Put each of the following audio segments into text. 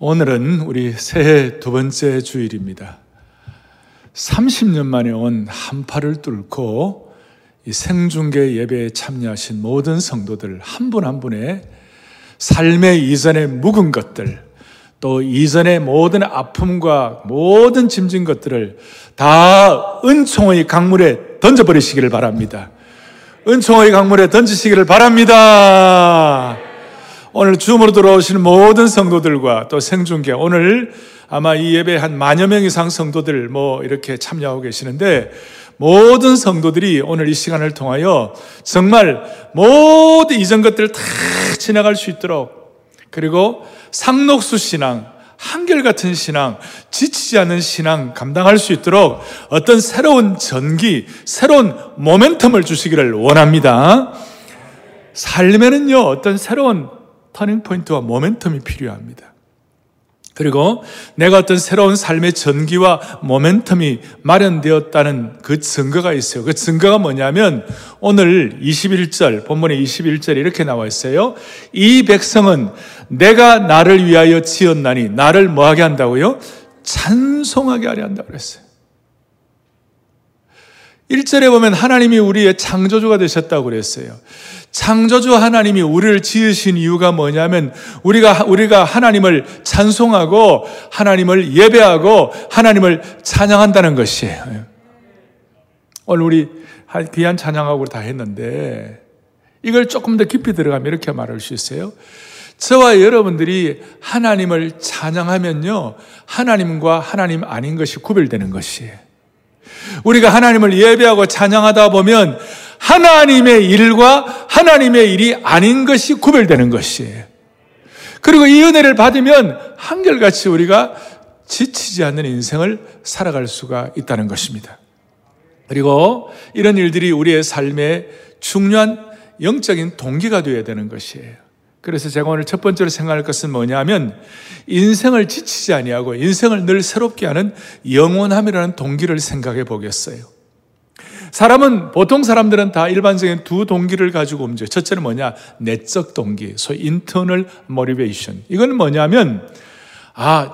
오늘은 우리 새해 두 번째 주일입니다. 30년 만에 온 한파를 뚫고 이 생중계 예배에 참여하신 모든 성도들 한 분한 한 분의 삶의 이전의 묵은 것들, 또 이전의 모든 아픔과 모든 짐진 것들을 다 은총의 강물에 던져버리시기를 바랍니다. 은총의 강물에 던지시기를 바랍니다. 오늘 줌으로 들어오시는 모든 성도들과 또 생중계 오늘 아마 이 예배 한 만여 명 이상 성도들 뭐 이렇게 참여하고 계시는데 모든 성도들이 오늘 이 시간을 통하여 정말 모든 이전 것들을 다 지나갈 수 있도록 그리고 상록수 신앙 한결같은 신앙, 지치지 않는 신앙 감당할 수 있도록 어떤 새로운 전기, 새로운 모멘텀을 주시기를 원합니다. 삶에는요, 어떤 새로운 터닝 포인트와 모멘텀이 필요합니다. 그리고 내가 어떤 새로운 삶의 전기와 모멘텀이 마련되었다는 그 증거가 있어요. 그 증거가 뭐냐면 오늘 21절, 본문의 21절에 이렇게 나와 있어요. 이 백성은 내가 나를 위하여 지었나니 나를 뭐하게 한다고요? 찬송하게 하려 한다고 그랬어요. 1절에 보면 하나님이 우리의 창조주가 되셨다고 그랬어요. 창조주 하나님이 우리를 지으신 이유가 뭐냐면 우리가 우리가 하나님을 찬송하고 하나님을 예배하고 하나님을 찬양한다는 것이에요. 오늘 우리 귀한 찬양하고 다 했는데 이걸 조금 더 깊이 들어가면 이렇게 말할 수 있어요. 저와 여러분들이 하나님을 찬양하면요. 하나님과 하나님 아닌 것이 구별되는 것이에요. 우리가 하나님을 예배하고 찬양하다 보면 하나님의 일과 하나님의 일이 아닌 것이 구별되는 것이에요. 그리고 이 은혜를 받으면 한결같이 우리가 지치지 않는 인생을 살아갈 수가 있다는 것입니다. 그리고 이런 일들이 우리의 삶에 중요한 영적인 동기가 되어야 되는 것이에요. 그래서 제가 오늘 첫 번째로 생각할 것은 뭐냐면 인생을 지치지 아니하고 인생을 늘 새롭게 하는 영원함이라는 동기를 생각해 보겠어요. 사람은 보통 사람들은 다 일반적인 두 동기를 가지고 움직여. 첫째는 뭐냐? 내적 동기, 소위 internal motivation. 이건 뭐냐면 아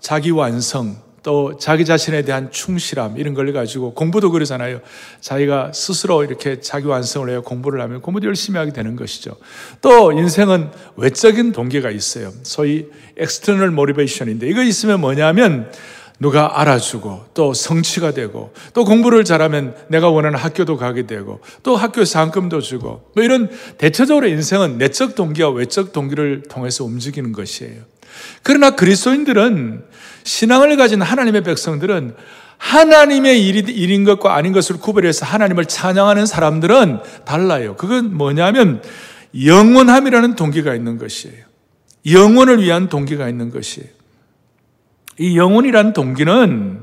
자기 완성, 또 자기 자신에 대한 충실함 이런 걸 가지고 공부도 그러잖아요. 자기가 스스로 이렇게 자기 완성을 해요. 공부를 하면 공부도 열심히 하게 되는 것이죠. 또 인생은 외적인 동기가 있어요. 소위 external motivation인데 이거 있으면 뭐냐면 누가 알아주고 또 성취가 되고 또 공부를 잘하면 내가 원하는 학교도 가게 되고 또 학교 상금도 주고 뭐 이런 대체적으로 인생은 내적 동기와 외적 동기를 통해서 움직이는 것이에요. 그러나 그리스도인들은 신앙을 가진 하나님의 백성들은 하나님의 일이, 일인 것과 아닌 것을 구별해서 하나님을 찬양하는 사람들은 달라요. 그건 뭐냐면 영원함이라는 동기가 있는 것이에요. 영원을 위한 동기가 있는 것이에요. 이 영혼이란 동기는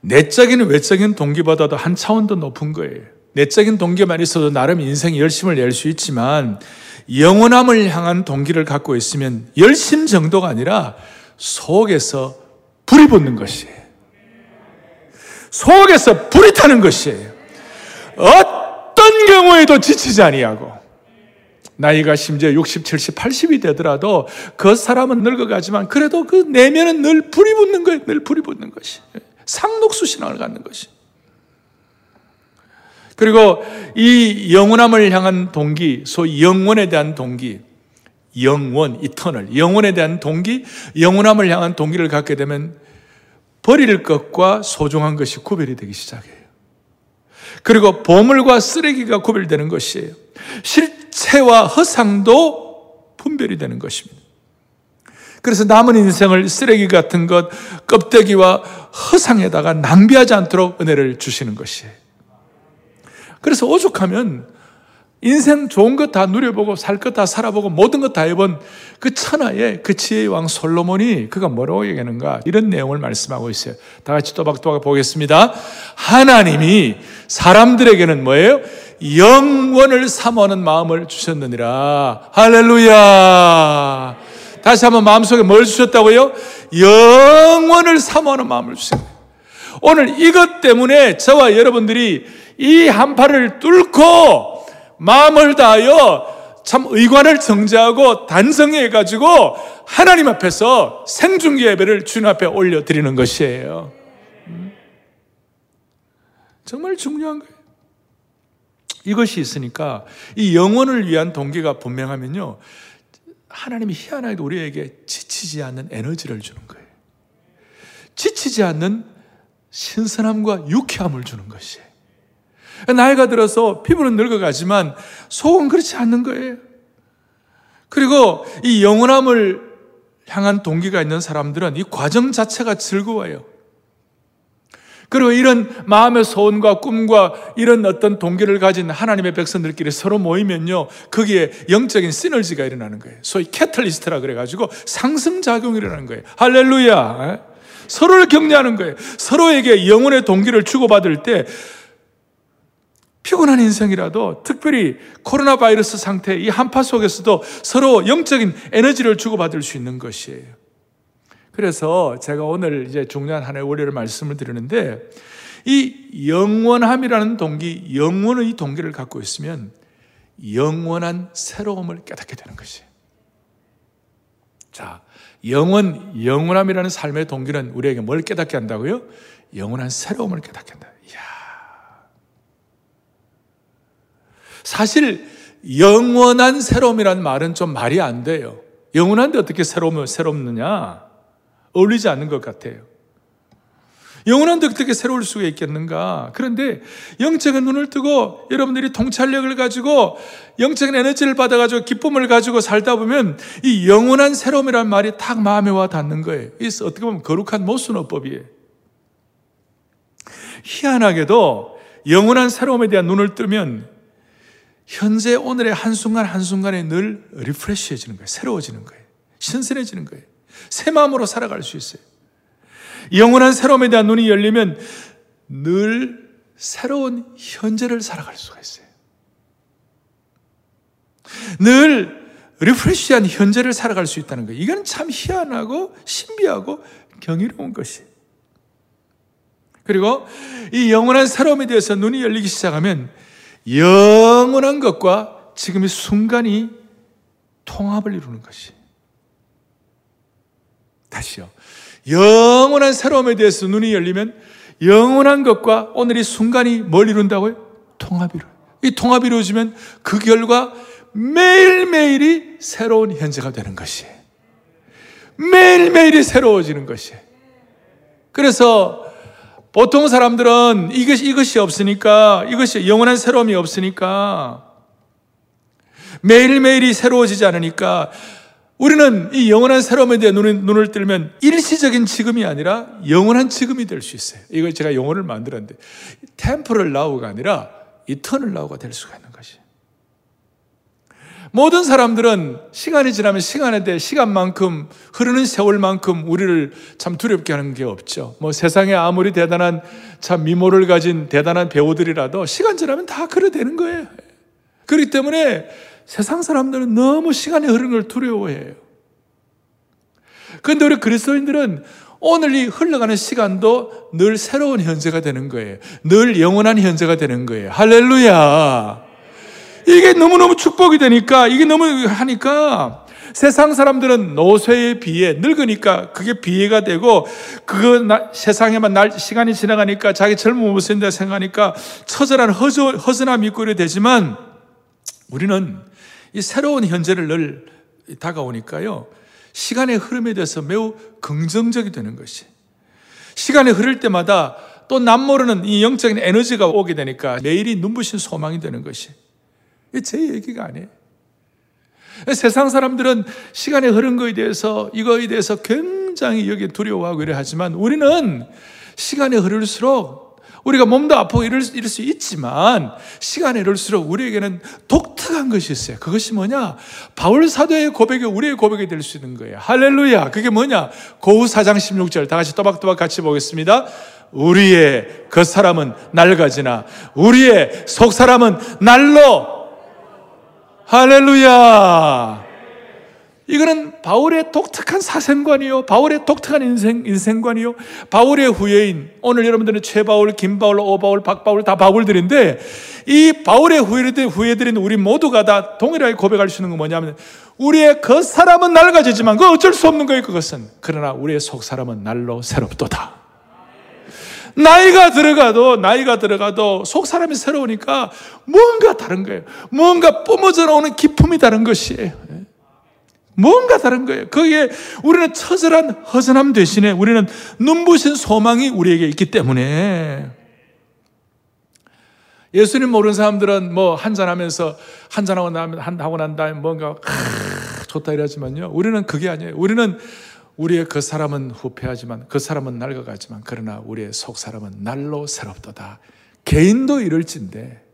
내적인 외적인 동기보다도 한 차원 더 높은 거예요. 내적인 동기만 있어도 나름 인생 열심을 낼 수 있지만 영원함을 향한 동기를 갖고 있으면 열심 정도가 아니라 속에서 불이 붙는 것이에요. 속에서 불이 타는 것이에요. 어떤 경우에도 지치지 아니하고 나이가 심지어 60, 70, 80이 되더라도 그 사람은 늙어가지만 그래도 그 내면은 늘 불이 붙는 거예요. 늘 불이 붙는 것이. 상록수 신앙을 갖는 것이. 그리고 이 영원함을 향한 동기, 소위 영원에 대한 동기, 영원, 이터널, 영원에 대한 동기, 영원함을 향한 동기를 갖게 되면 버릴 것과 소중한 것이 구별이 되기 시작해요. 그리고 보물과 쓰레기가 구별되는 것이에요. 실 체와 허상도 분별이 되는 것입니다. 그래서 남은 인생을 쓰레기 같은 것, 껍데기와 허상에다가 낭비하지 않도록 은혜를 주시는 것이에요. 그래서 오죽하면 인생 좋은 것 다 누려보고 살 것 다 살아보고 모든 것 다 해본 그 천하의 그 지혜의 왕 솔로몬이 그가 뭐라고 얘기하는가 이런 내용을 말씀하고 있어요. 다 같이 또박또박 보겠습니다. 하나님이 사람들에게는 뭐예요? 영원을 사모하는 마음을 주셨느니라. 할렐루야. 다시 한번 마음속에 뭘 주셨다고요? 영원을 사모하는 마음을 주셨어요. 오늘 이것 때문에 저와 여러분들이 이 한파를 뚫고 마음을 다하여 참 의관을 정지하고 단성해 가지고 하나님 앞에서 생중계 예배를 주님 앞에 올려 드리는 것이에요. 음. 정말 중요한 거예요. 이것이 있으니까 이 영혼을 위한 동기가 분명하면요. 하나님이 희한하게도 우리에게 지치지 않는 에너지를 주는 거예요. 지치지 않는 신선함과 유쾌함을 주는 것이에요. 나이가 들어서 피부는 늙어가지만 속은 그렇지 않는 거예요. 그리고 이 영원함을 향한 동기가 있는 사람들은 이 과정 자체가 즐거워요. 그리고 이런 마음의 소원과 꿈과 이런 어떤 동기를 가진 하나님의 백성들끼리 서로 모이면요. 거기에 영적인 시너지가 일어나는 거예요. 소위 캐탈리스트라 그래가지고 상승작용이 일어나는 거예요. 할렐루야. 서로를 격려하는 거예요. 서로에게 영혼의 동기를 주고받을 때 피곤한 인생이라도 특별히 코로나 바이러스 상태 이 한파 속에서도 서로 영적인 에너지를 주고받을 수 있는 것이에요. 그래서 제가 오늘 이제 중요한 하나의 원리를 말씀을 드리는데 이 영원함이라는 동기, 영원의 동기를 갖고 있으면 영원한 새로움을 깨닫게 되는 것이에요. 자, 영원, 영원함이라는 삶의 동기는 우리에게 뭘 깨닫게 한다고요? 영원한 새로움을 깨닫게 한다. 이야. 사실, 영원한 새로움이라는 말은 좀 말이 안 돼요. 영원한데 어떻게 새로움, 새롭느냐? 어울리지 않는 것 같아요. 영원한데 어떻게 새로울 수가 있겠는가? 그런데 영적인 눈을 뜨고 여러분들이 통찰력을 가지고 영적인 에너지를 받아가지고 기쁨을 가지고 살다 보면 이 영원한 새로움이라는 말이 탁 마음에 와 닿는 거예요. 이 어떻게 보면 거룩한 모순어법이에요. 희한하게도 영원한 새로움에 대한 눈을 뜨면 현재 오늘의 한순간 한순간에 늘 refresh해지는 거예요. 새로워지는 거예요. 신선해지는 거예요. 새 마음으로 살아갈 수 있어요. 영원한 새로움에 대한 눈이 열리면 늘 새로운 현재를 살아갈 수가 있어요. 늘 refresh한 현재를 살아갈 수 있다는 거예요. 이건 참 희한하고 신비하고 경이로운 것이. 그리고 이 영원한 새로움에 대해서 눈이 열리기 시작하면 영원한 것과 지금의 순간이 통합을 이루는 것이. 다시요. 영원한 새로움에 대해서 눈이 열리면 영원한 것과 오늘의 순간이 뭘 이룬다고요? 통합이 이루어요. 이 통합이 이루어지면 그 결과 매일매일이 새로운 현재가 되는 것이에요. 매일매일이 새로워지는 것이에요. 그래서 보통 사람들은 이것이, 이것이 없으니까, 이것이 영원한 새로움이 없으니까, 매일매일이 새로워지지 않으니까, 우리는 이 영원한 새로움에 대해 눈을, 눈을 뜨면 일시적인 지금이 아니라 영원한 지금이 될 수 있어요. 이걸 제가 영어를 만들었는데, 템포럴 라우가 아니라 이터널 라우가 될 수가 있는. 모든 사람들은 시간이 지나면 시간에 대해 시간만큼 흐르는 세월만큼 우리를 참 두렵게 하는 게 없죠. 뭐 세상에 아무리 대단한 참 미모를 가진 대단한 배우들이라도 시간 지나면 다 그래 되는 거예요. 그렇기 때문에 세상 사람들은 너무 시간이 흐르는 걸 두려워해요. 그런데 우리 그리스도인들은 오늘 이 흘러가는 시간도 늘 새로운 현재가 되는 거예요. 늘 영원한 현재가 되는 거예요. 할렐루야. 이게 너무너무 축복이 되니까, 이게 너무 하니까, 세상 사람들은 노쇠에 비해 늙으니까 그게 비해가 되고, 그거 나, 세상에만 날, 시간이 지나가니까 자기 젊은 모습인 생각하니까 처절한 허전, 허전함이 있고 이래 되지만, 우리는 이 새로운 현재를 늘 다가오니까요. 시간의 흐름에 대해서 매우 긍정적이 되는 것이. 시간이 흐를 때마다 또 남모르는 이 영적인 에너지가 오게 되니까 매일이 눈부신 소망이 되는 것이. 제 얘기가 아니에요. 세상 사람들은 시간이 흐른 거에 대해서 이거에 대해서 굉장히 여기 두려워하고 이래 하지만 우리는 시간이 흐를수록 우리가 몸도 아프고 이럴, 이럴 수 있지만 시간이 이럴수록 우리에게는 독특한 것이 있어요. 그것이 뭐냐? 바울 사도의 고백이 우리의 고백이 될 수 있는 거예요. 할렐루야. 그게 뭐냐? 고우 4장 16절 다 같이 또박또박 같이 보겠습니다. 우리의 그 사람은 낡아지나 우리의 속 사람은 날로 할렐루야. 이거는 바울의 독특한 사생관이요. 바울의 독특한 인생, 인생관이요. 바울의 후예인. 오늘 여러분들은 최바울, 김바울, 오바울, 박바울 다 바울들인데 이 바울의 후예들, 후예들인 우리 모두가 다 동일하게 고백할 수 있는 건 뭐냐면 우리의 그 사람은 낡아지지만 그 어쩔 수 없는 거예요. 그것은. 그러나 우리의 속 사람은 날로 새롭도다. 나이가 들어가도, 나이가 들어가도 속 사람이 새로우니까 뭔가 다른 거예요. 뭔가 뿜어져 나오는 기품이 다른 것이에요. 뭔가 다른 거예요. 거기에 우리는 처절한 허전함 대신에 우리는 눈부신 소망이 우리에게 있기 때문에 예수님 모르는 사람들은 뭐 한잔하면서 한잔하고 난 다음에 뭔가 아, 좋다 이러지만요. 우리는 그게 아니에요. 우리는 우리의 그 사람은 후패하지만 그 사람은 낡아가지만 그러나 우리의 속 사람은 날로 새롭도다. 개인도 이럴진데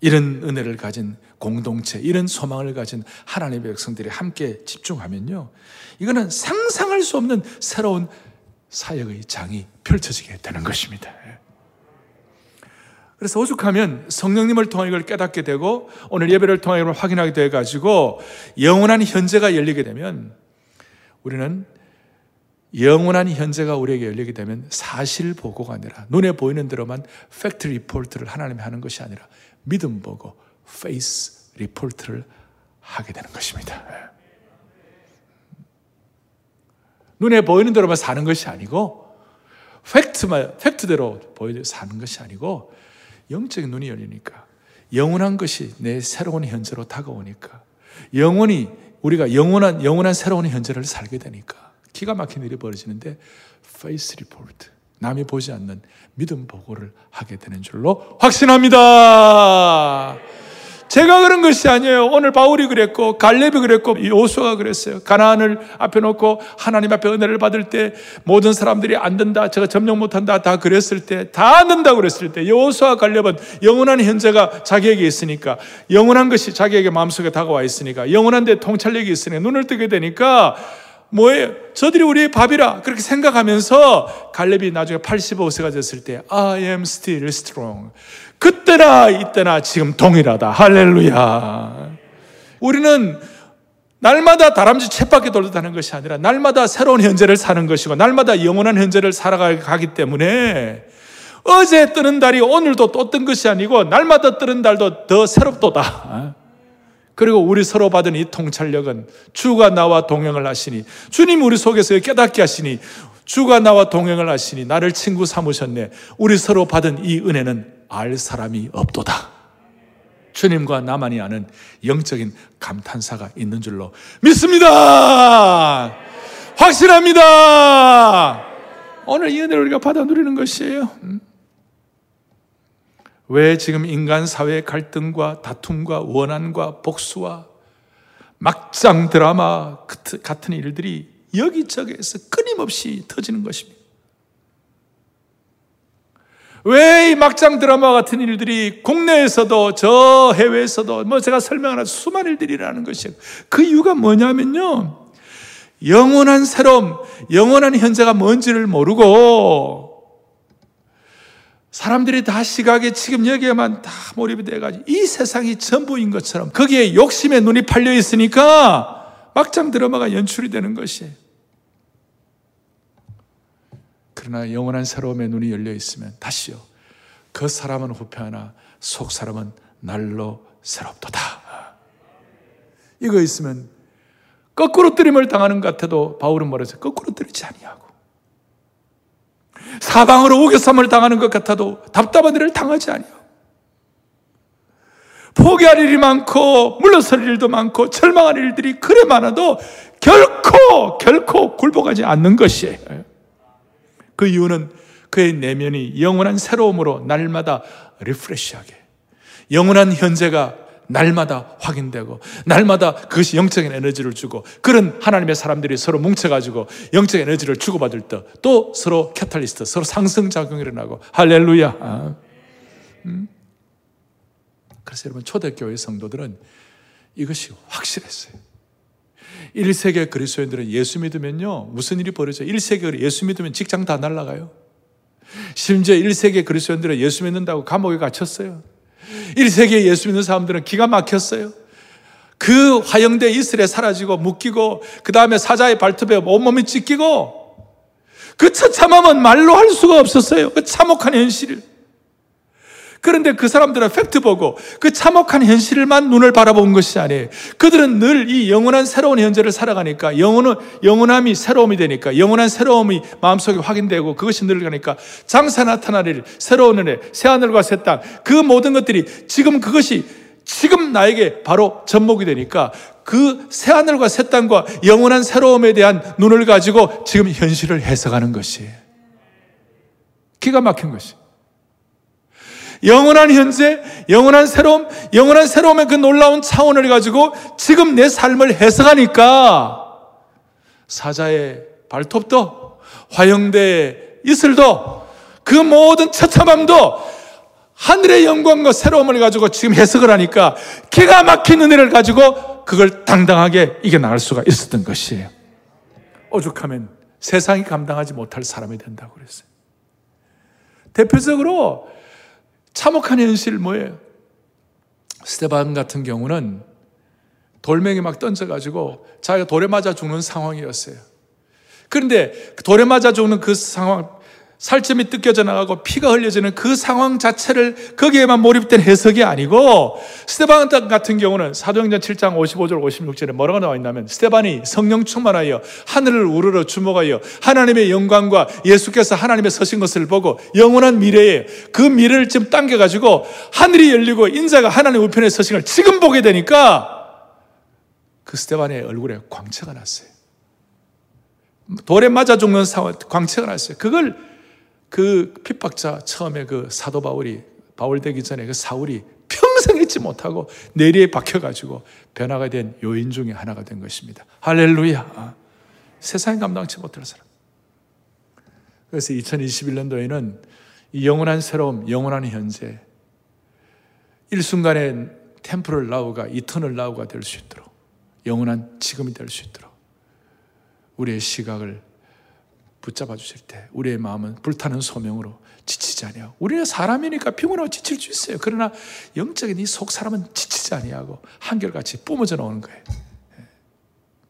이런 은혜를 가진 공동체, 이런 소망을 가진 하나님의 백성들이 함께 집중하면요. 이거는 상상할 수 없는 새로운 사역의 장이 펼쳐지게 되는 것입니다. 그래서 오죽하면 성령님을 통해 이걸 깨닫게 되고 오늘 예배를 통해 이걸 확인하게 돼 가지고 영원한 현재가 열리게 되면 우리는 영원한 현재가 우리에게 열리게 되면 사실 보고가 아니라 눈에 보이는 대로만 fact report를 하나님이 하는 것이 아니라 믿음 보고 faith report를 하게 되는 것입니다. 눈에 보이는 대로만 사는 것이 아니고 팩트만 팩트대로 보여 사는 것이 아니고 영적인 눈이 열리니까 영원한 것이 내 새로운 현재로 다가오니까 영원히 우리가 영원한 영원한 새로운 현재를 살게 되니까 기가 막힌 일이 벌어지는데 faith report 남이 보지 않는 믿음 보고를 하게 되는 줄로 확신합니다. 제가 그런 것이 아니에요. 오늘 바울이 그랬고 갈렙이 그랬고 여호수아가 그랬어요. 가나안을 앞에 놓고 하나님 앞에 은혜를 받을 때 모든 사람들이 안 된다. 제가 점령 못 한다. 다 그랬을 때 다 안 된다 그랬을 때 여호수아와 갈렙은 영원한 현재가 자기에게 있으니까 영원한 것이 자기에게 마음속에 다가와 있으니까 영원한 데 통찰력이 있으니까 눈을 뜨게 되니까 뭐예요? 저들이 우리의 밥이라 그렇게 생각하면서 갈렙이 나중에 85세가 됐을 때 I am still strong. 그때나 이때나 지금 동일하다. 할렐루야. 우리는 날마다 다람쥐 쳇바퀴 돌다는 것이 아니라 날마다 새로운 현재를 사는 것이고 날마다 영원한 현재를 살아가기 때문에 어제 뜨는 달이 오늘도 또 뜬 것이 아니고 날마다 뜨는 달도 더 새롭도다. 그리고 우리 서로 받은 이 통찰력은 주가 나와 동행을 하시니 주님 우리 속에서 깨닫게 하시니 주가 나와 동행을 하시니 나를 친구 삼으셨네. 우리 서로 받은 이 은혜는 알 사람이 없도다. 주님과 나만이 아는 영적인 감탄사가 있는 줄로 믿습니다. 확실합니다. 오늘 이 은혜를 우리가 받아 누리는 것이에요. 음? 왜 지금 인간 사회의 갈등과 다툼과 원한과 복수와 막장 드라마 같은 일들이 여기저기에서 끊임없이 터지는 것입니다. 왜 이 막장 드라마 같은 일들이 국내에서도 저 해외에서도 뭐 제가 설명하는 수많은 일들이라는 것이에요. 그 이유가 뭐냐면요. 영원한 새로움, 영원한 현재가 뭔지를 모르고 사람들이 다 시각에 지금 여기에만 다 몰입이 돼가지고 이 세상이 전부인 것처럼 거기에 욕심에 눈이 팔려 있으니까 막장 드라마가 연출이 되는 것이에요. 그러나 영원한 새로움에 눈이 열려 있으면 다시요. 그 사람은 후패하나 속 사람은 날로 새롭도다. 이거 있으면 거꾸로 뜨림을 당하는 것 같아도 바울은 뭐라서 거꾸로 뜨리지 아니하고 사방으로 우겨쌈을 당하는 것 같아도 답답한 일을 당하지 아니하고 포기할 일이 많고 물러설 일도 많고 절망할 일들이 그래 많아도 결코 결코 굴복하지 않는 것이에요. 그 이유는 그의 내면이 영원한 새로움으로 날마다 refresh하게 영원한 현재가 날마다 확인되고 날마다 그것이 영적인 에너지를 주고 그런 하나님의 사람들이 서로 뭉쳐가지고 영적인 에너지를 주고받을 때 또 서로 catalyst 서로 상승작용이 일어나고 할렐루야 아. 음? 그래서 여러분 초대교회 성도들은 이것이 확실했어요 1세기 그리스도인들은 예수 믿으면요. 무슨 일이 벌어져요? 1세기 예수 믿으면 직장 다 날라가요. 심지어 1세기 그리스도인들은 예수 믿는다고 감옥에 갇혔어요. 1세기에 예수 믿는 사람들은 기가 막혔어요. 그 화형대 이슬에 사라지고 묶이고 그 다음에 사자의 발톱에 온몸이 찢기고 그 처참함은 말로 할 수가 없었어요. 그 참혹한 현실을. 그런데 그 사람들은 팩트 보고 그 참혹한 현실만 눈을 바라본 것이 아니에요. 그들은 늘 이 영원한 새로운 현재를 살아가니까 영원은, 영원함이 새로움이 되니까 영원한 새로움이 마음속에 확인되고 그것이 늘어가니까 장사 나타나리를 새로운 은혜, 새 하늘과 새 땅, 그 모든 것들이 지금 그것이 지금 나에게 바로 접목이 되니까 그 새하늘과 새 땅과 영원한 새로움에 대한 눈을 가지고 지금 현실을 해석하는 것이에요. 기가 막힌 것이. 영원한 현재, 영원한 새로움, 영원한 새로움의 그 놀라운 차원을 가지고 지금 내 삶을 해석하니까 사자의 발톱도 화영대의 이슬도 그 모든 처참함도 하늘의 영광과 새로움을 가지고 지금 해석을 하니까 기가 막힌 은혜를 가지고 그걸 당당하게 이겨나갈 수가 있었던 것이에요. 오죽하면 세상이 감당하지 못할 사람이 된다고 그랬어요. 대표적으로 참혹한 현실 뭐예요? 스테반 같은 경우는 돌멩이 막 던져가지고 자기가 돌에 맞아 죽는 상황이었어요. 그런데 돌에 맞아 죽는 그 상황, 살점이 뜯겨져 나가고 피가 흘려지는 그 상황 자체를 거기에만 몰입된 해석이 아니고 스테반 같은 경우는 사도행전 7장 55절 56절에 뭐라고 나와 있냐면 스테반이 성령 충만하여 하늘을 우르르 주목하여 하나님의 영광과 예수께서 하나님의 서신 것을 보고 영원한 미래에 그 미래를 지금 당겨가지고 하늘이 열리고 인자가 하나님 우편에 서신 걸 지금 보게 되니까 그 스테반의 얼굴에 광채가 났어요. 돌에 맞아 죽는 상황, 광채가 났어요. 그걸 그 핍박자 처음에 그 사도 바울이 바울 되기 전에 그 사울이 평생 잊지 못하고 내리에 박혀가지고 변화가 된 요인 중에 하나가 된 것입니다. 할렐루야. 세상에 감당치 못할 사람. 그래서 2021년도에는 이 영원한 새로움, 영원한 현재, 일순간의 템포럴 라우가 이터널 라우가 될 수 있도록 영원한 지금이 될 수 있도록 우리의 시각을 붙잡아 주실 때 우리의 마음은 불타는 소명으로 지치지 아니하고 우리는 사람이니까 피곤하고 지칠 수 있어요. 그러나 영적인 이 속 사람은 지치지 아니하고 한결같이 뿜어져 나오는 거예요. 예.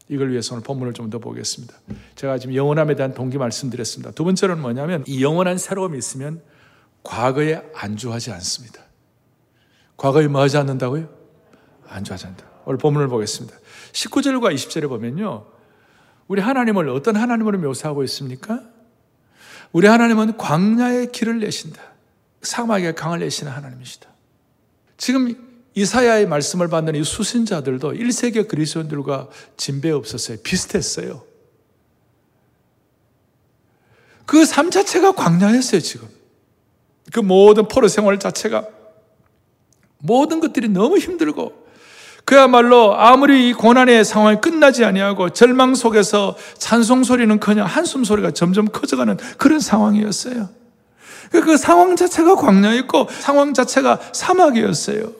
이걸 위해서 오늘 본문을 좀 더 보겠습니다. 제가 지금 영원함에 대한 동기 말씀드렸습니다. 두 번째로는 뭐냐면 이 영원한 새로움이 있으면 과거에 안주하지 않습니다. 과거에 뭐 하지 않는다고요? 안주하지 않는다. 오늘 본문을 보겠습니다. 19절과 20절에 보면요. 우리 하나님을 어떤 하나님으로 묘사하고 있습니까? 우리 하나님은 광야의 길을 내신다. 사막에 강을 내시는 하나님이시다. 지금 이사야의 말씀을 받는 이 수신자들도 1세기 그리스도인들과 진배 없었어요. 비슷했어요. 그 삶 자체가 광야였어요, 지금. 그 모든 포로 생활 자체가 모든 것들이 너무 힘들고 그야말로 아무리 이 고난의 상황이 끝나지 아니하고 절망 속에서 찬송 소리는커녕 한숨 소리가 점점 커져가는 그런 상황이었어요. 그, 그 상황 자체가 광야였고 상황 자체가 사막이었어요.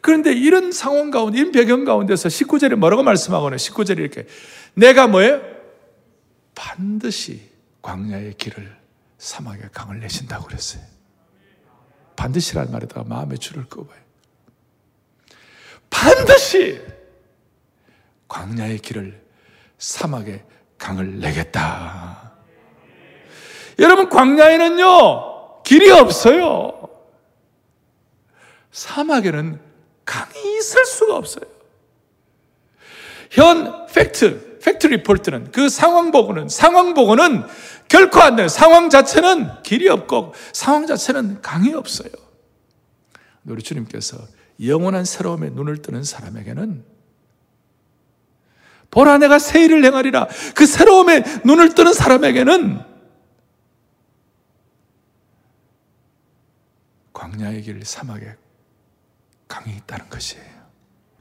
그런데 이런 상황 가운데, 이런 배경 가운데서 19절에 뭐라고 말씀하거나 19절에 이렇게 내가 뭐예요? 반드시 광야의 길을 사막의 강을 내신다고 그랬어요. 반드시라는 말에다가 마음의 줄을 끄어봐요. 반드시 광야의 길을 사막에 강을 내겠다. 여러분, 광야에는요, 길이 없어요. 사막에는 강이 있을 수가 없어요. 현 fact, fact report는 그 상황 보고는, 상황 보고는 결코 안 돼요. 상황 자체는 길이 없고, 상황 자체는 강이 없어요. 우리 주님께서 영원한 새로움에 눈을 뜨는 사람에게는 보라 내가 새 일을 행하리라 그 새로움에 눈을 뜨는 사람에게는 광야의 길 사막에 강이 있다는 것이에요.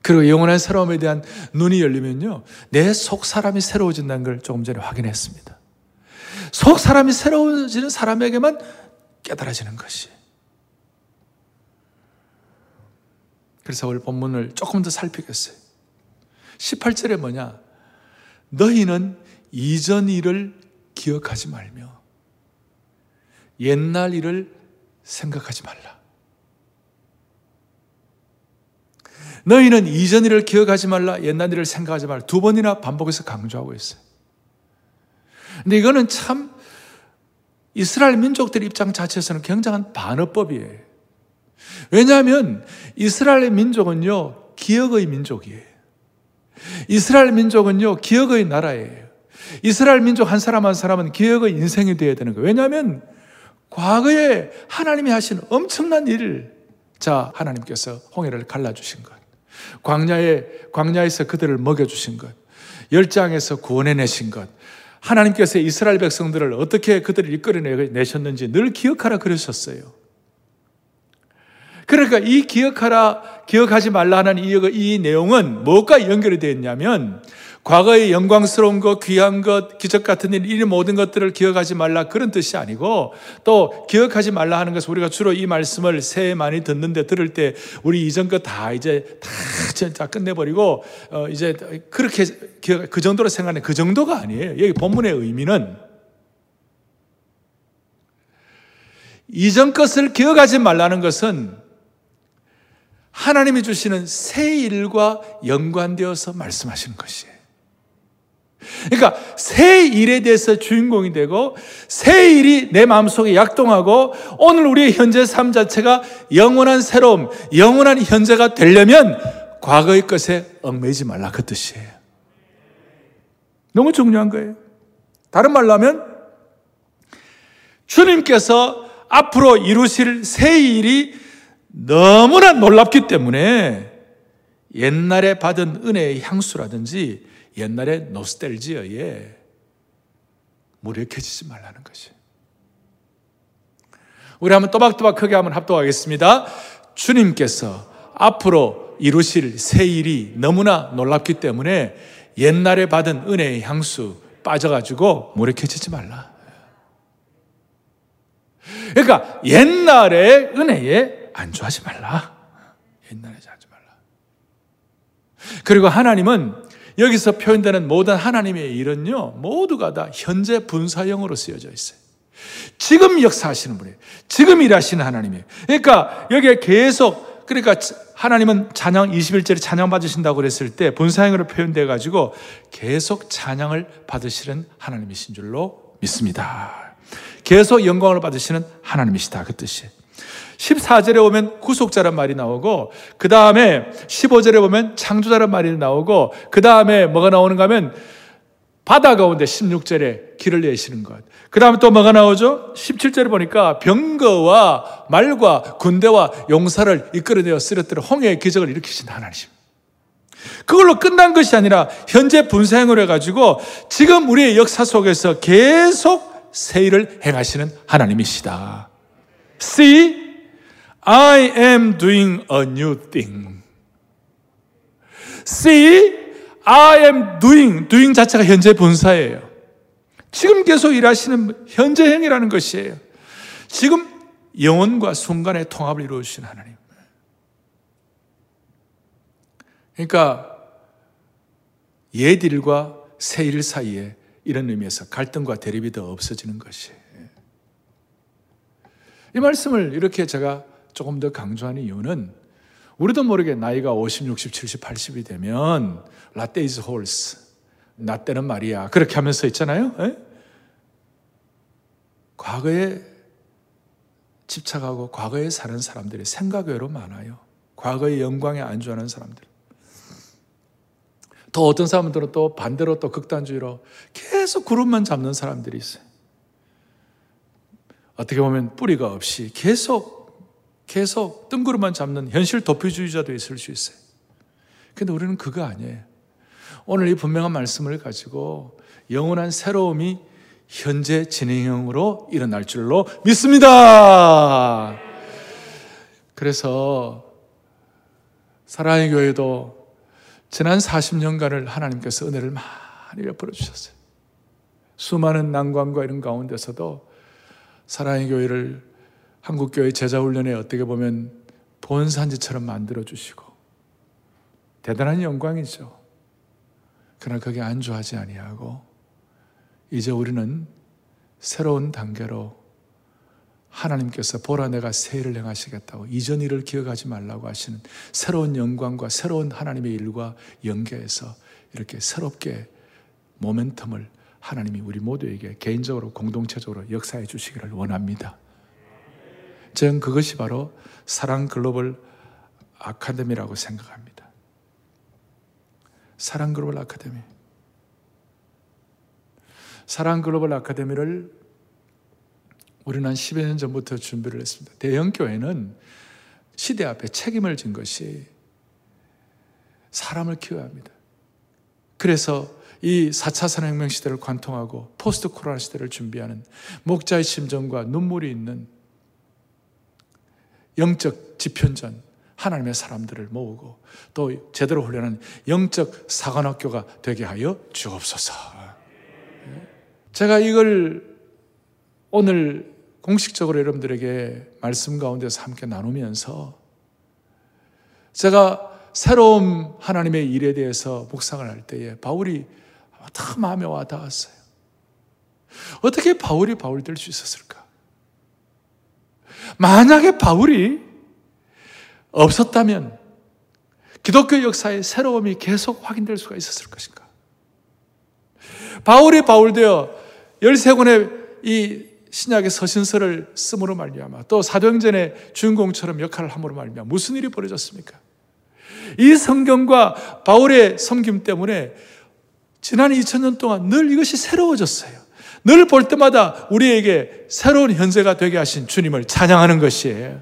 그리고 영원한 새로움에 대한 눈이 열리면요. 내 속 사람이 새로워진다는 걸 조금 전에 확인했습니다. 속 사람이 새로워지는 사람에게만 깨달아지는 것이. 그래서 오늘 본문을 조금 더 살피겠어요. 18절에 뭐냐? 너희는 이전 일을 기억하지 말며 옛날 일을 생각하지 말라. 너희는 이전 일을 기억하지 말라, 옛날 일을 생각하지 말라. 두 번이나 반복해서 강조하고 있어요. 근데 이거는 참 이스라엘 민족들 입장 자체에서는 굉장한 반어법이에요. 왜냐하면 이스라엘 민족은요, 기억의 민족이에요. 이스라엘 민족은요, 기억의 나라예요. 이스라엘 민족 한 사람 한 사람은 기억의 인생이 되어야 되는 거예요. 왜냐하면 과거에 하나님이 하신 엄청난 일을 자, 하나님께서 홍해를 갈라주신 것. 광야에, 광야에서 그들을 먹여주신 것. 열장에서 구원해내신 것. 하나님께서 이스라엘 백성들을 어떻게 그들을 이끌어내셨는지 늘 기억하라 그러셨어요. 그러니까 이 기억하라, 기억하지 말라 하는 이, 이 내용은 무엇과 연결이 되어 있냐면 과거의 영광스러운 것, 귀한 것, 기적 같은 일, 이 모든 것들을 기억하지 말라 그런 뜻이 아니고 또 기억하지 말라 하는 것은 우리가 주로 이 말씀을 새해 많이 듣는데 들을 때 우리 이전 것다 이제 다, 끝내버리고 어 이제 그렇게 기억, 그 정도로 생각하는 그 정도가 아니에요. 여기 본문의 의미는 이전 것을 기억하지 말라는 것은 하나님이 주시는 새 일과 연관되어서 말씀하시는 것이에요. 그러니까 새 일에 대해서 주인공이 되고 새 일이 내 마음속에 약동하고 오늘 우리의 현재 삶 자체가 영원한 새로움, 영원한 현재가 되려면 과거의 것에 얽매이지 말라 그 뜻이에요. 너무 중요한 거예요. 다른 말로 하면 주님께서 앞으로 이루실 새 일이 너무나 놀랍기 때문에 옛날에 받은 은혜의 향수라든지 옛날의 노스텔지어에 무력해지지 말라는 것이. 우리 한번 또박또박 크게 한번 합독하겠습니다. 주님께서 앞으로 이루실 새 일이 너무나 놀랍기 때문에 옛날에 받은 은혜의 향수 빠져가지고 무력해지지 말라. 그러니까 옛날의 은혜에 안주하지 말라. 옛날에 하지 말라. 그리고 하나님은 여기서 표현되는 모든 하나님의 일은요, 모두가 다 현재 분사형으로 쓰여져 있어요. 지금 역사하시는 분이에요. 지금 일하시는 하나님이에요. 그러니까 여기에 계속, 그러니까 하나님은 찬양, 21절에 찬양 받으신다고 그랬을 때 분사형으로 표현돼 가지고 계속 찬양을 받으시는 하나님이신 줄로 믿습니다. 계속 영광을 받으시는 하나님이시다. 그 뜻이에요. 14절에 보면 구속자란 말이 나오고, 그 다음에 15절에 보면 창조자란 말이 나오고, 그 다음에 뭐가 나오는가 하면 바다 가운데 16절에 길을 내시는 것. 그 다음에 또 뭐가 나오죠? 17절에 보니까 병거와 말과 군대와 용사를 이끌어내어 쓰러뜨려 홍해의 기적을 일으키신 하나님. 그걸로 끝난 것이 아니라 현재 분생을 해가지고 지금 우리의 역사 속에서 계속 세일을 행하시는 하나님이시다. See, I am doing a new thing. See, I am doing, doing 자체가 현재 분사예요. 지금 계속 일하시는 현재형이라는 것이에요. 지금 영혼과 순간의 통합을 이루어주신 하나님. 그러니까 옛 일과 새 일 사이에 이런 의미에서 갈등과 대립이 더 없어지는 것이에요. 이 말씀을 이렇게 제가 조금 더 강조하는 이유는 우리도 모르게 나이가 50, 60, 70, 80이 되면 라떼 is horse. 나 때는 말이야. 그렇게 하면서 있잖아요. 에? 과거에 집착하고 과거에 사는 사람들이 생각 외로 많아요. 과거의 영광에 안주하는 사람들. 또 어떤 사람들은 또 반대로 또 극단주의로 계속 그룹만 잡는 사람들이 있어요. 어떻게 보면 뿌리가 없이 계속 계속 뜬구름만 잡는 현실 도피주의자도 있을 수 있어요. 근데 우리는 그거 아니에요. 오늘 이 분명한 말씀을 가지고 영원한 새로움이 현재 진행형으로 일어날 줄로 믿습니다. 그래서 사랑의 교회도 지난 40년간을 하나님께서 은혜를 많이 베풀어 주셨어요. 수많은 난관과 이런 가운데서도 사랑의 교회를 한국교회 제자훈련에 어떻게 보면 본산지처럼 만들어주시고 대단한 영광이죠. 그러나 거기에 안주하지 아니하고 이제 우리는 새로운 단계로 하나님께서 보라 내가 새 일을 행하시겠다고 이전 일을 기억하지 말라고 하시는 새로운 영광과 새로운 하나님의 일과 연계해서 이렇게 새롭게 모멘텀을 하나님이 우리 모두에게 개인적으로 공동체적으로 역사해 주시기를 원합니다. 저는 그것이 바로 사랑 글로벌 아카데미라고 생각합니다. 사랑 글로벌 아카데미. 사랑 글로벌 아카데미를 우리는 한 10여 년 전부터 준비를 했습니다. 대형교회는 시대 앞에 책임을 진 것이 사람을 키워야 합니다. 그래서 이 4차 산업혁명 시대를 관통하고 포스트 코로나 시대를 준비하는 목자의 심정과 눈물이 있는 영적 지편전 하나님의 사람들을 모으고 또 제대로 훈련한 영적 사관학교가 되게 하여 주옵소서. 제가 이걸 오늘 공식적으로 여러분들에게 말씀 가운데서 함께 나누면서 제가 새로운 하나님의 일에 대해서 묵상을 할 때에 바울이 다 마음에 와 닿았어요. 어떻게 바울이 바울이 될수 있었을까? 만약에 바울이 없었다면 기독교 역사의 새로움이 계속 확인될 수가 있었을 것인가? 바울이 바울되어 13권의 이 신약의 서신서를 쓰므로 말미암아 또 사도행전의 주인공처럼 역할을 함으로 말미암아 무슨 일이 벌어졌습니까? 이 성경과 바울의 섬김 때문에 지난 2000년 동안 늘 이것이 새로워졌어요. 늘 볼 때마다 우리에게 새로운 현세가 되게 하신 주님을 찬양하는 것이에요.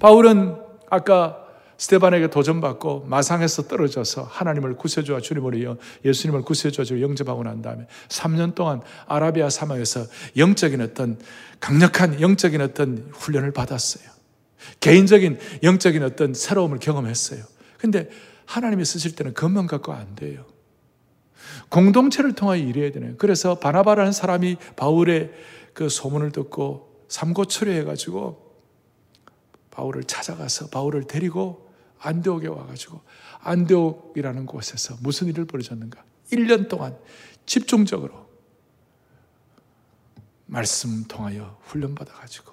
바울은 아까 스테반에게 도전받고 마상에서 떨어져서 하나님을 구세주와 주님으로 예수님을 구세주와 주로 영접하고 난 다음에 3년 동안 아라비아 사막에서 영적인 어떤 강력한 영적인 어떤 훈련을 받았어요. 개인적인 영적인 어떤 새로움을 경험했어요. 근데 하나님이 쓰실 때는 그것만 갖고 안 돼요. 공동체를 통하여 일해야 되네요. 그래서 바나바라는 사람이 바울의 그 소문을 듣고 삼고초려해 가지고 바울을 찾아가서 바울을 데리고 안디옥에 와 가지고 안디옥이라는 곳에서 무슨 일을 벌어졌는가? 1년 동안 집중적으로 말씀 통하여 훈련받아 가지고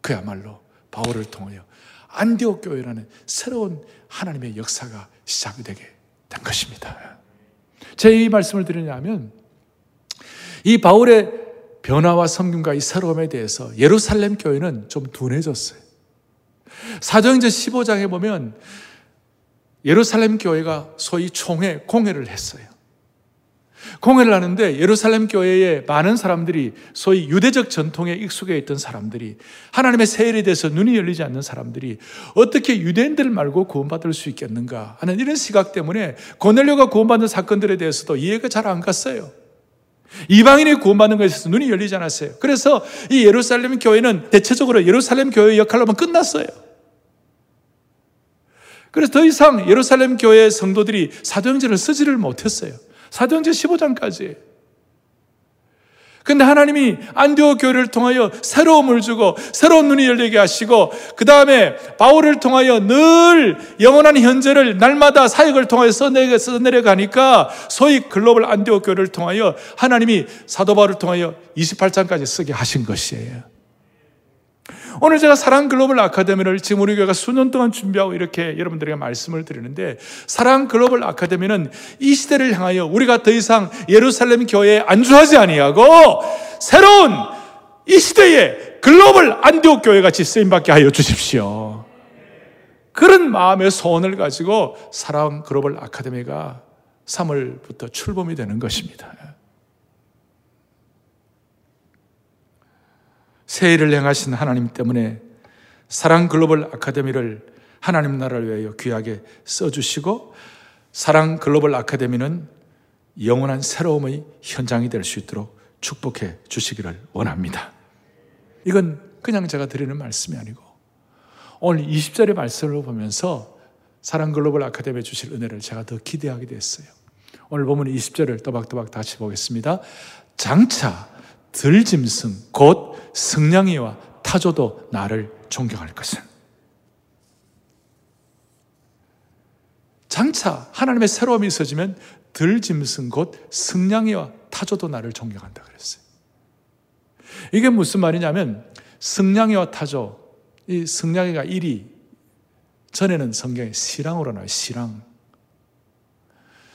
그야말로 바울을 통하여 안디옥 교회라는 새로운 하나님의 역사가 시작이 되게 된 것입니다. 제 이 말씀을 드리냐면 이 바울의 변화와 성김과 이 새로움에 대해서 예루살렘 교회는 좀 둔해졌어요. 사도행전 15장에 보면 예루살렘 교회가 소위 총회, 공회를 했어요. 공회를 하는데 예루살렘 교회에 많은 사람들이 소위 유대적 전통에 익숙해 있던 사람들이 하나님의 세일에 대해서 눈이 열리지 않는 사람들이 어떻게 유대인들 말고 구원받을 수 있겠는가 하는 이런 시각 때문에 고넬료가 구원받는 사건들에 대해서도 이해가 잘 안 갔어요. 이방인이 구원받는 것에 있어서 눈이 열리지 않았어요. 그래서 이 예루살렘 교회는 대체적으로 예루살렘 교회 역할로만 끝났어요. 그래서 더 이상 예루살렘 교회 성도들이 사도행전을 쓰지를 못했어요. 사도행전 15장까지. 근데 하나님이 안디오 교회를 통하여 새로움을 주고 새로운 눈이 열리게 하시고 그 다음에 바울을 통하여 늘 영원한 현재를 날마다 사역을 통하여 써내려가니까 소위 글로벌 안디오 교회를 통하여 하나님이 사도 바울을 통하여 28장까지 쓰게 하신 것이에요. 오늘 제가 사랑 글로벌 아카데미를 지금 우리 교회가 수년 동안 준비하고 이렇게 여러분들에게 말씀을 드리는데 사랑 글로벌 아카데미는 이 시대를 향하여 우리가 더 이상 예루살렘 교회에 안주하지 아니하고 새로운 이 시대에 글로벌 안디옥 교회 같이 쓰임 받게 하여 주십시오. 그런 마음의 소원을 가지고 사랑 글로벌 아카데미가 3월부터 출범이 되는 것입니다. 새 일을 행하신 하나님 때문에 사랑 글로벌 아카데미를 하나님 나라를 위하여 귀하게 써주시고 사랑 글로벌 아카데미는 영원한 새로움의 현장이 될 수 있도록 축복해 주시기를 원합니다. 이건 그냥 제가 드리는 말씀이 아니고 오늘 20절의 말씀을 보면서 사랑 글로벌 아카데미에 주실 은혜를 제가 더 기대하게 됐어요. 오늘 보면 20절을 또박또박 다시 보겠습니다. 장차 들짐승 곧 승냥이와 타조도 나를 존경할 것은 장차 하나님의 새로움이 있어지면 들짐승 곧 승냥이와 타조도 나를 존경한다 그랬어요. 이게 무슨 말이냐면 승냥이와 타조, 이 승냥이가 일이 전에는 성경에 시랑으로 나와요. 시랑.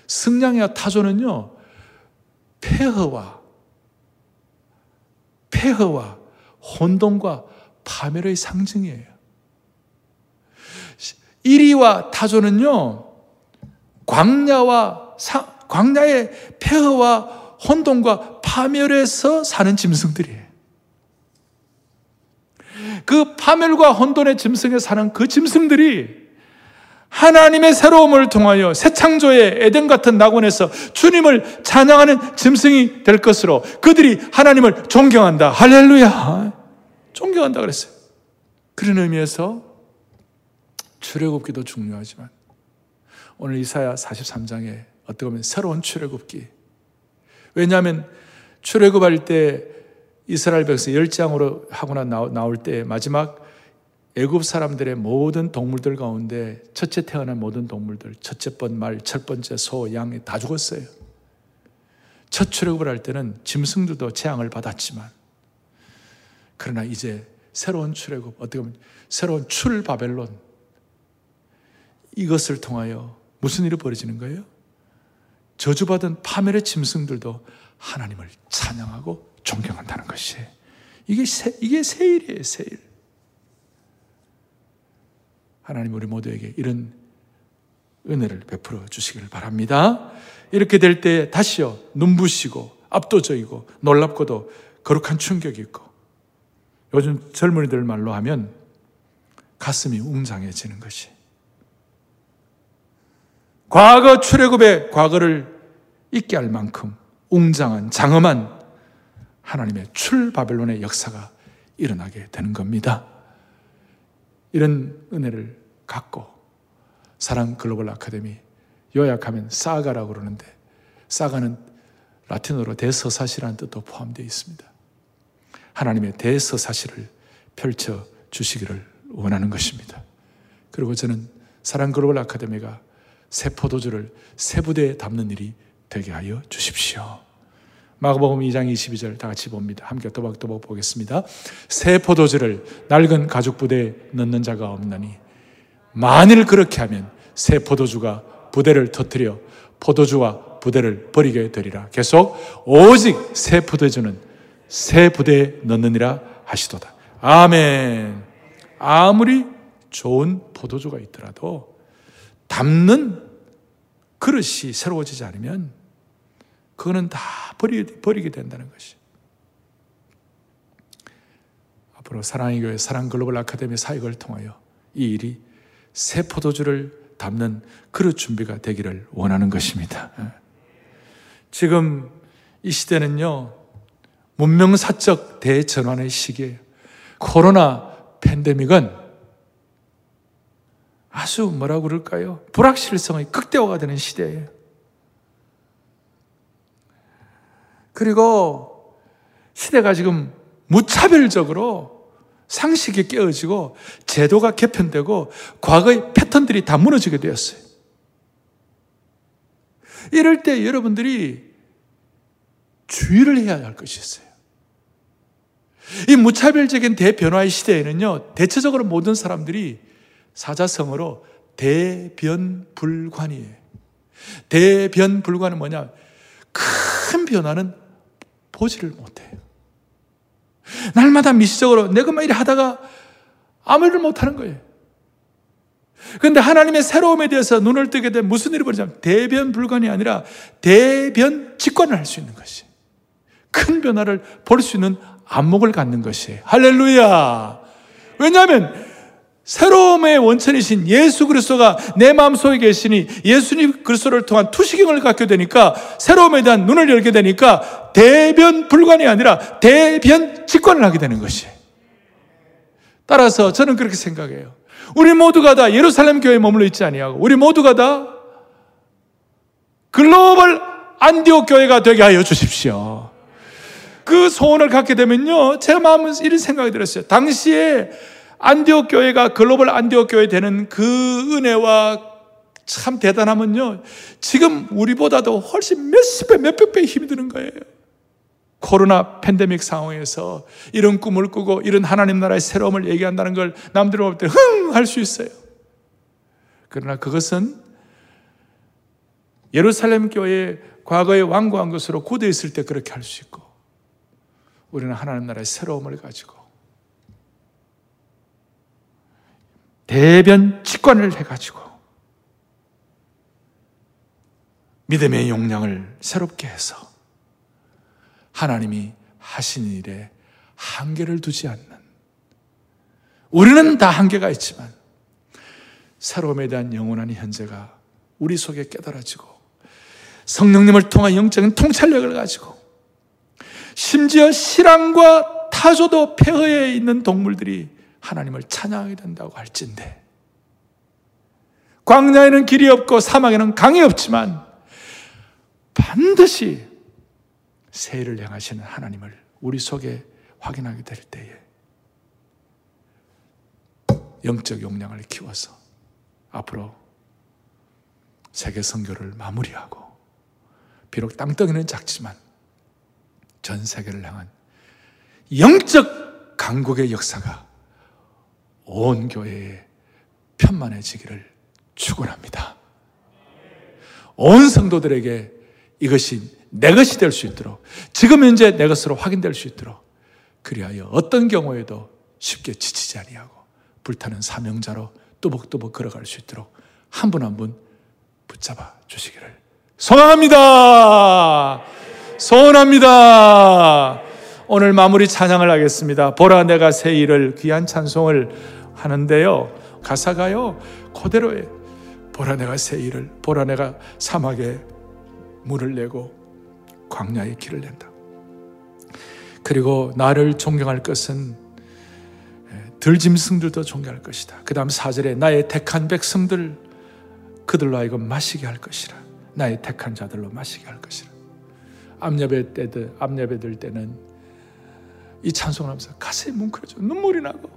승냥이와 타조는요, 폐허와, 폐허와 혼돈과 파멸의 상징이에요. 이리와 타조는요, 광야와, 사, 광야의 폐허와 혼돈과 파멸에서 사는 짐승들이에요. 그 파멸과 혼돈의 짐승에 사는 그 짐승들이 하나님의 새로움을 통하여 새 창조의 에덴 같은 낙원에서 주님을 찬양하는 짐승이 될 것으로 그들이 하나님을 존경한다. 할렐루야. 존경한다 그랬어요. 그런 의미에서 출애굽기도 중요하지만 오늘 이사야 43장에 어떻게 보면 새로운 출애굽기. 왜냐하면 출애굽할 때 이스라엘 백성 열장으로 하거나 나올 때 마지막 애굽 사람들의 모든 동물들 가운데 첫째 태어난 모든 동물들, 첫째 번 말, 첫 번째 소, 양이 다 죽었어요. 첫 출애굽을 할 때는 짐승들도 재앙을 받았지만 그러나 이제 새로운 출애굽, 어떻게 보면 새로운 출 바벨론 이것을 통하여 무슨 일이 벌어지는 거예요? 저주받은 파멸의 짐승들도 하나님을 찬양하고 존경한다는 것이 이게 새, 이게 세일이에요, 세일. 하나님 우리 모두에게 이런 은혜를 베풀어 주시기를 바랍니다. 이렇게 될 때 다시요 눈부시고 압도적이고 놀랍고도 거룩한 충격이 있고 요즘 젊은이들 말로 하면 가슴이 웅장해지는 것이 과거 출애굽의 과거를 잊게 할 만큼 웅장한 장엄한 하나님의 출바벨론의 역사가 일어나게 되는 겁니다. 이런 은혜를 갖고 사랑 글로벌 아카데미 요약하면 사가라고 그러는데 사가는 라틴어로 대서사시라는 뜻도 포함되어 있습니다. 하나님의 대서사시를 펼쳐 주시기를 원하는 것입니다. 그리고 저는 사랑 글로벌 아카데미가 새 포도주를 새 부대에 담는 일이 되게 하여 주십시오. 마가복음 2장 22절 다 같이 봅니다. 함께 또박또박 보겠습니다. 새 포도주를 낡은 가죽 부대에 넣는 자가 없나니 만일 그렇게 하면 새 포도주가 부대를 터뜨려 포도주와 부대를 버리게 되리라. 계속 오직 새 포도주는 새 부대에 넣느니라 하시도다. 아멘. 아무리 좋은 포도주가 있더라도 담는 그릇이 새로워지지 않으면 그거는 다 버리, 버리게 된다는 것이. 앞으로 사랑의 교회 사랑 글로벌 아카데미 사역을 통하여 이 일이 새 포도주를 담는 그릇 준비가 되기를 원하는 것입니다. 예. 지금 이 시대는요, 문명사적 대전환의 시기예요. 코로나 팬데믹은 아주 뭐라고 그럴까요? 불확실성의 극대화가 되는 시대예요. 그리고 시대가 지금 무차별적으로 상식이 깨어지고 제도가 개편되고 과거의 패턴들이 다 무너지게 되었어요. 이럴 때 여러분들이 주의를 해야 할 것이 있어요. 이 무차별적인 대변화의 시대에는요, 대체적으로 모든 사람들이 사자성어로 대변불관이에요. 대변불관은 뭐냐? 큰 변화는 보지를 못해요. 날마다 미시적으로 내가 막 이래 하다가 아무 일을 못하는 거예요. 그런데 하나님의 새로움에 대해서 눈을 뜨게 되면 무슨 일이 벌어지냐면 대변 불관이 아니라 대변 직관을 할 수 있는 것이. 큰 변화를 볼 수 있는 안목을 갖는 것이에요. 할렐루야! 왜냐하면 새로움의 원천이신 예수 그리스도가 내 마음속에 계시니 예수님 그리스도를 통한 투시경을 갖게 되니까 새로움에 대한 눈을 열게 되니까 대변 불관이 아니라 대변 직관을 하게 되는 것이. 따라서 저는 그렇게 생각해요. 우리 모두가 다 예루살렘 교회에 머물러 있지 아니하고 우리 모두가 다 글로벌 안디옥 교회가 되게 하여 주십시오. 그 소원을 갖게 되면요. 제 마음은 이런 생각이 들었어요. 당시에 안디옥 교회가 글로벌 안디옥 교회 되는 그 은혜와 참 대단하면요. 지금 우리보다도 훨씬 몇십 배, 몇백 배 힘이 드는 거예요. 코로나 팬데믹 상황에서 이런 꿈을 꾸고 이런 하나님 나라의 새로움을 얘기한다는 걸 남들이 볼때 흥! 할 수 있어요. 그러나 그것은 예루살렘 교회 과거에 완고한 것으로 고대 있을 때 그렇게 할 수 있고 우리는 하나님 나라의 새로움을 가지고 대변 직관을 해가지고 믿음의 용량을 새롭게 해서 하나님이 하신 일에 한계를 두지 않는 우리는 다 한계가 있지만 새로움에 대한 영원한 현재가 우리 속에 깨달아지고 성령님을 통한 영적인 통찰력을 가지고 심지어 실랑과 타조도 폐허에 있는 동물들이 하나님을 찬양하게 된다고 할진데 광야에는 길이 없고 사막에는 강이 없지만 반드시 세일을 향하시는 하나님을 우리 속에 확인하게 될 때에 영적 용량을 키워서 앞으로 세계 선교를 마무리하고 비록 땅덩이는 작지만 전 세계를 향한 영적 강국의 역사가 온 교회에 편만해지기를 축원합니다. 온 성도들에게 이것이 내 것이 될 수 있도록 지금 현재 내 것으로 확인될 수 있도록 그리하여 어떤 경우에도 쉽게 지치지 아니하고 불타는 사명자로 뚜벅뚜벅 걸어갈 수 있도록 한분 한분 붙잡아 주시기를 소망합니다. 소원합니다. 오늘 마무리 찬양을 하겠습니다. 보라 내가 새 일을 귀한 찬송을 하는데요. 가사가요. 그대로에 보라 내가 새 일을 보라 내가 사막에 물을 내고 광야에 길을 낸다. 그리고 나를 존경할 것은 들짐승들도 존경할 것이다. 그 다음 사절에 나의 택한 백성들 그들로 하여금 마시게 할 것이라. 나의 택한 자들로 마시게 할 것이라. 암예배 때들, 암예배 들 때는 이 찬송을 하면서 가슴이 뭉클해져 눈물이 나고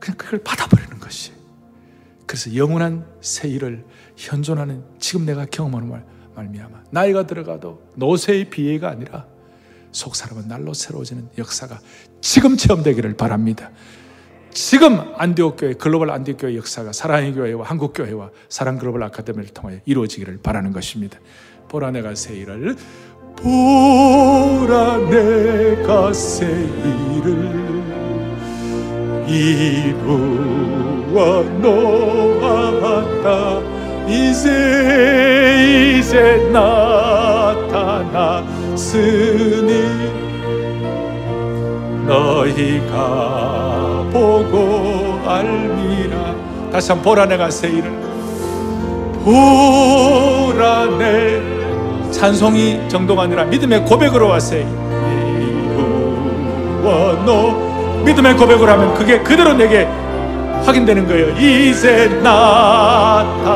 그냥 그걸 받아버리는 것이. 그래서 영원한 새 일을 현존하는 지금 내가 경험하는 말, 말미암아 나이가 들어가도 노쇠의 비애가 아니라 속 사람은 날로 새로워지는 역사가 지금 체험되기를 바랍니다. 지금 안디옥 교회 글로벌 안디옥 교회 역사가 사랑의 교회와 한국 교회와 사랑 글로벌 아카데미를 통해 이루어지기를 바라는 것입니다. 보라 내가 새 일을 보라 내가 새 일을 이루어 놓았다 이제 이제 나타났으니 너희가 보고 알미라. 다시 한번 보라 내가 새 일을. 보라 내. 찬송이 정도가 아니라 믿음의 고백으로 왔어요 이루어 놓 믿음의 고백을 하면 그게 그대로 내게 확인되는 거예요. 이제 나타났으니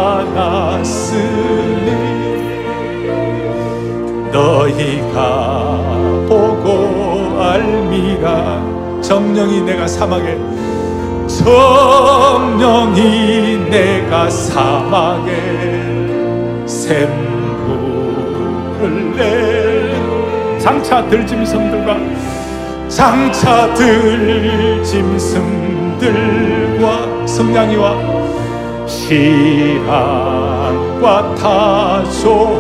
너희가 보고 알미라 정령이 내가 사막에 정령이 내가 사막에 샘물을 내 장차 들짐승들과 장차들 짐승들과 성냥이와 시랑과 타조도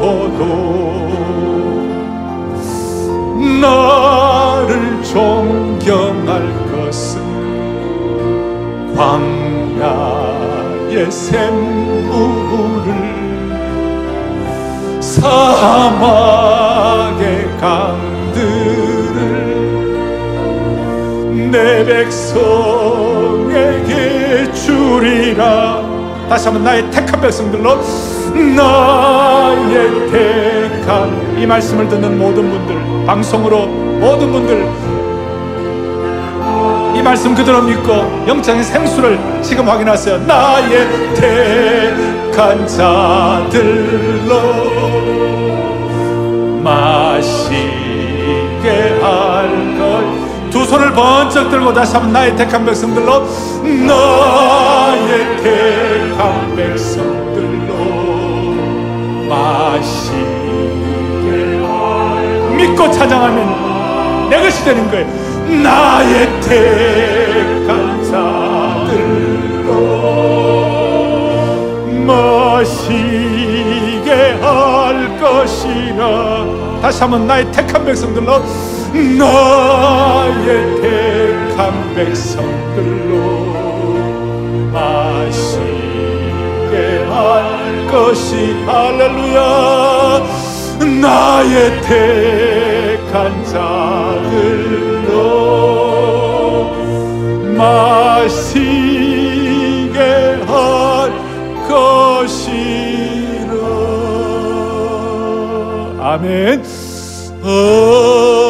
나를 존경할 것은 광야의 샘물을 사막의 강 내 백성에게 주리라. 다시 한번 나의 택한 백성들로 나의 택한 이 말씀을 듣는 모든 분들 방송으로 모든 분들 이 말씀 그대로 믿고 영장의 생수를 지금 확인하세요. 나의 택한 자들로 마시 손을 번쩍 들고 다시 한번 나의 택한 백성들로 나의 택한 백성들로 마시게 믿고 찬양하면 내 것이 되는 거예요. 나의 택한 자들로 마시게 할 것이나 다시 한번 나의 택한 백성들로 나의 택한 백성들로 마시게 할 것이 할렐루야. 나의 택한 자들로 마시게 할 것이라. 아멘. 아멘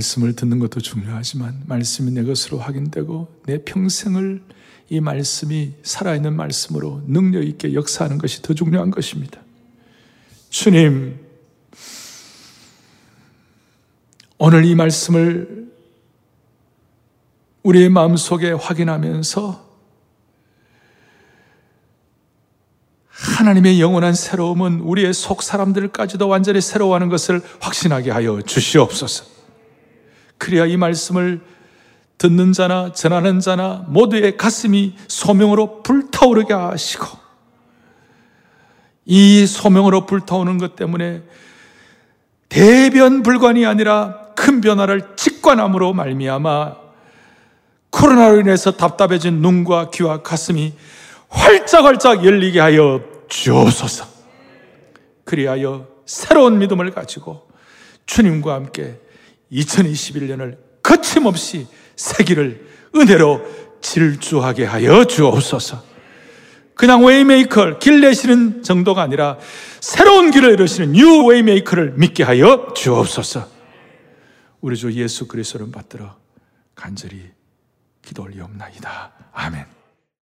말씀을 듣는 것도 중요하지만 말씀이 내 것으로 확인되고 내 평생을 이 말씀이 살아있는 말씀으로 능력 있게 역사하는 것이 더 중요한 것입니다. 주님, 오늘 이 말씀을 우리의 마음속에 확인하면서 하나님의 영원한 새로움은 우리의 속 사람들까지도 완전히 새로워하는 것을 확신하게 하여 주시옵소서. 그래야 이 말씀을 듣는 자나 전하는 자나 모두의 가슴이 소명으로 불타오르게 하시고 이 소명으로 불타오는 것 때문에 대변 불관이 아니라 큰 변화를 직관함으로 말미암아 코로나로 인해서 답답해진 눈과 귀와 가슴이 활짝활짝 열리게 하여 주옵소서. 그리하여 새로운 믿음을 가지고 주님과 함께 2021년을 거침없이 새 길을 은혜로 질주하게 하여 주옵소서. 그냥 way maker, 길 내시는 정도가 아니라 새로운 길을 이루시는 new way maker를 믿게 하여 주옵소서. 우리 주 예수 그리스도를 받들어 간절히 기도 올리옵나이다. 아멘.